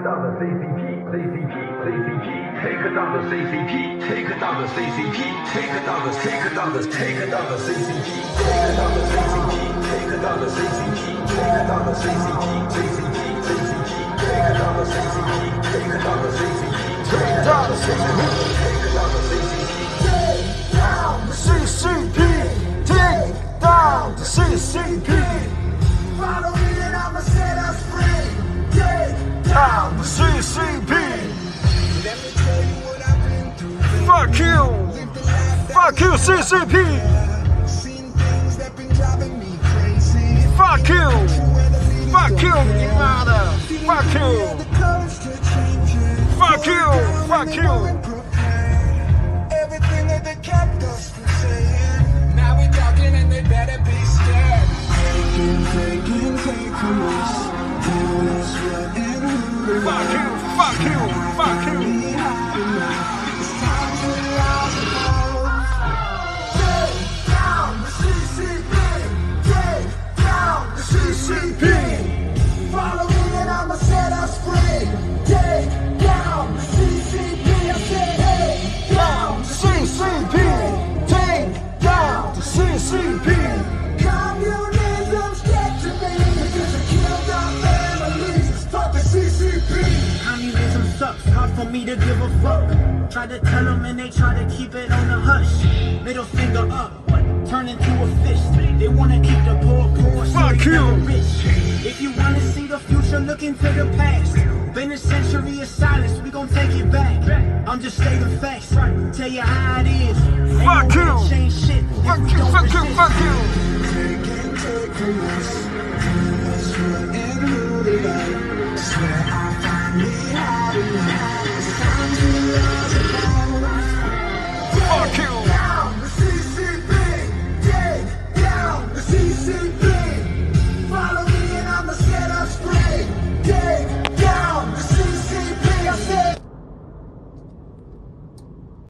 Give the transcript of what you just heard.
it down the CCP, CCP, CCP. Take it down the CCP, take it down the CCP, take it down the, take it down the, take it down the CCP, take it down the CCP, take it down the CCP, take it down the CCP, CCP, CCP. Take it down the CCP, take it down the CCP, take it down the CCP, take it down the CCP. Take down the CCP. Take down the CCP. Through. Fuck you. Fuck you, CCP. Fuck you. Fuck you, you mother. Fuck you. Fuck you. Fuck you. Everything that they kept us Fuck. Take down the CCP. Take down the CCP. Follow me and I'ma set us free. Take down the CCP. Down CCP. Take down the CCP. For me to give a fuck. Try to tell them and they try to keep it on the hush. Middle finger up, turn into a fist. They wanna keep the poor poor, so Fuck they you. rich. If you wanna see the future, look into the past. Been a century of silence, we gon' take it back. I'm just stating facts, tell you how it is. Fuck you. Change shit. Fuck you. don't Fuck you. Fuck you. Take and take from us. Tell us what and who to love. Swear I